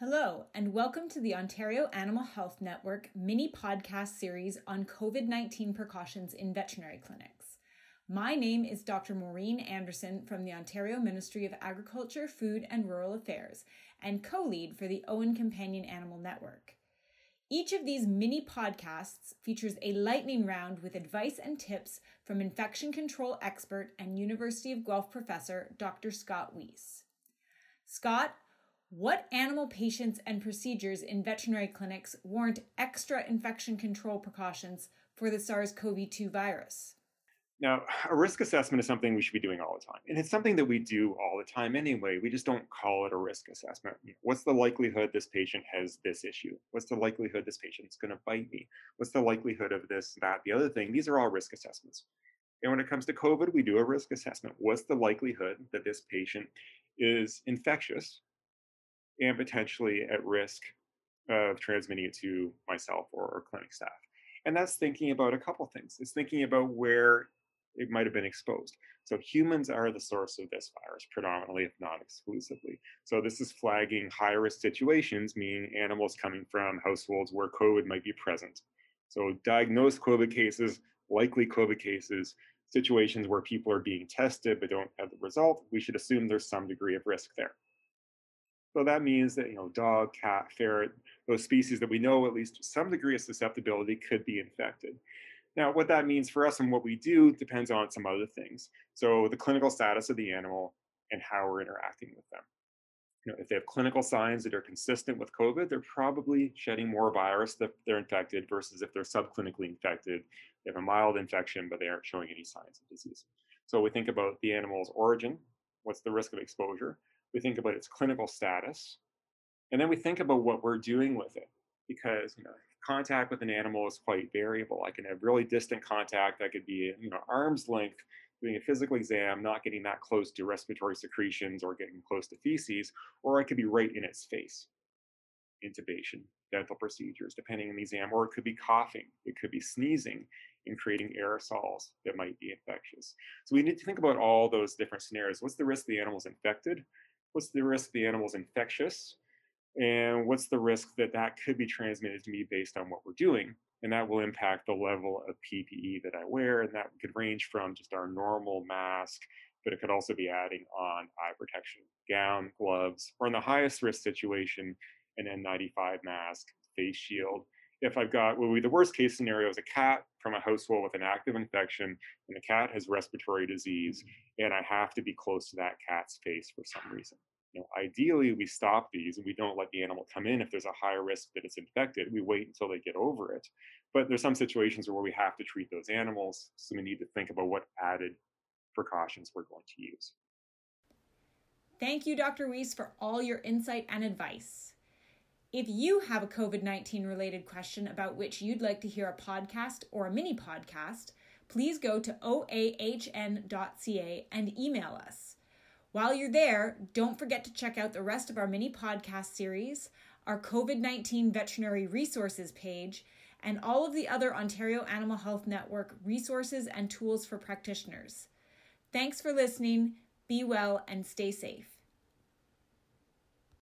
Hello, and welcome to the Ontario Animal Health Network mini podcast series on COVID 19 precautions in veterinary clinics. My name is Dr. Maureen Anderson from the Ontario Ministry of Agriculture, Food and Rural Affairs and co lead for the OAHN Companion Animal Network. Each of these mini podcasts features a lightning round with advice and tips from infection control expert and University of Guelph professor Dr. Scott Weese. Scott, what animal patients and procedures in veterinary clinics warrant extra infection control precautions for the SARS CoV 2 virus? Now, a risk assessment is something we should be doing all the time. And it's something that we do all the time anyway. We just don't call it a risk assessment. What's the likelihood this patient has this issue? What's the likelihood this patient's going to bite me? What's the likelihood of this, that, the other thing? These are all risk assessments. And when it comes to COVID, we do a risk assessment. What's the likelihood that this patient is infectious and potentially at risk of transmitting it to myself or, or clinic staff. And that's thinking about a couple things. It's thinking about where it might have been exposed. So humans are the source of this virus predominantly, if not exclusively. So this is flagging high risk situations, meaning animals coming from households where COVID might be present. So diagnosed COVID cases, likely COVID cases, situations where people are being tested but don't have the result, we should assume there's some degree of risk there. So that means that, you know, dog, cat, ferret, those species that we know at least some degree of susceptibility could be infected. Now, what that means for us and what we do depends on some other things. So the clinical status of the animal and how we're interacting with them. You know, if they have clinical signs that are consistent with COVID, they're probably shedding more virus if they're infected versus if they're subclinically infected. They have a mild infection, but they aren't showing any signs of disease. So we think about the animal's origin, what's the risk of exposure, we think about its clinical status, and then we think about what we're doing with it because you know contact with an animal is quite variable. I can have really distant contact. I could be you know arm's length doing a physical exam, not getting that close to respiratory secretions or getting close to feces, or I could be right in its face. Intubation, dental procedures, depending on the exam, or it could be coughing, it could be sneezing and creating aerosols that might be infectious. So we need to think about all those different scenarios. What's the risk the animal's infected? What's the risk the animal's infectious, and what's the risk that that could be transmitted to me based on what we're doing. And that will impact the level of PPE that I wear. And that could range from just our normal mask, but it could also be adding on eye protection, gown, gloves, or in the highest risk situation, an N95 mask, face shield. If I've got, what would be the worst case scenario is a cat from a household with an active infection, and the cat has respiratory disease, mm-hmm. and I have to be close to that cat's face for some reason. You know, ideally, we stop these and we don't let the animal come in if there's a higher risk that it's infected. We wait until they get over it. But there's some situations where we have to treat those animals, so we need to think about what added precautions we're going to use. Thank you, Dr. Weese, for all your insight and advice. If you have a COVID 19 related question about which you'd like to hear a podcast or a mini podcast, please go to oahn.ca and email us. While you're there, don't forget to check out the rest of our mini podcast series, our COVID 19 veterinary resources page, and all of the other Ontario Animal Health Network resources and tools for practitioners. Thanks for listening, be well, and stay safe.